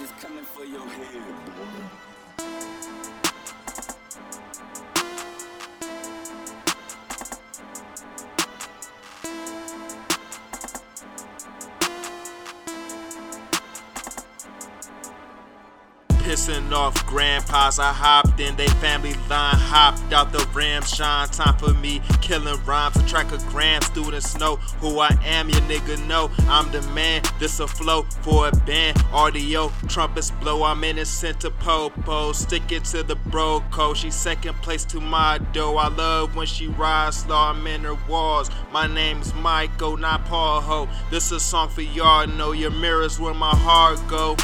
It's coming for your head, boy. Pissing off grandpas, I hopped in they family line, hopped out the ram shine. Time for me, killing rhymes, a track of grams through the snow. Who I am, your nigga know I'm the man. This a flow for a band, audio, trumpets blow. I'm innocent to popo, stick it to the bro code. She second place to my dough. I love when she rides slow, I'm in her walls. My name's Michael, not Paul Ho. This a song for y'all, know your mirrors where my heart go.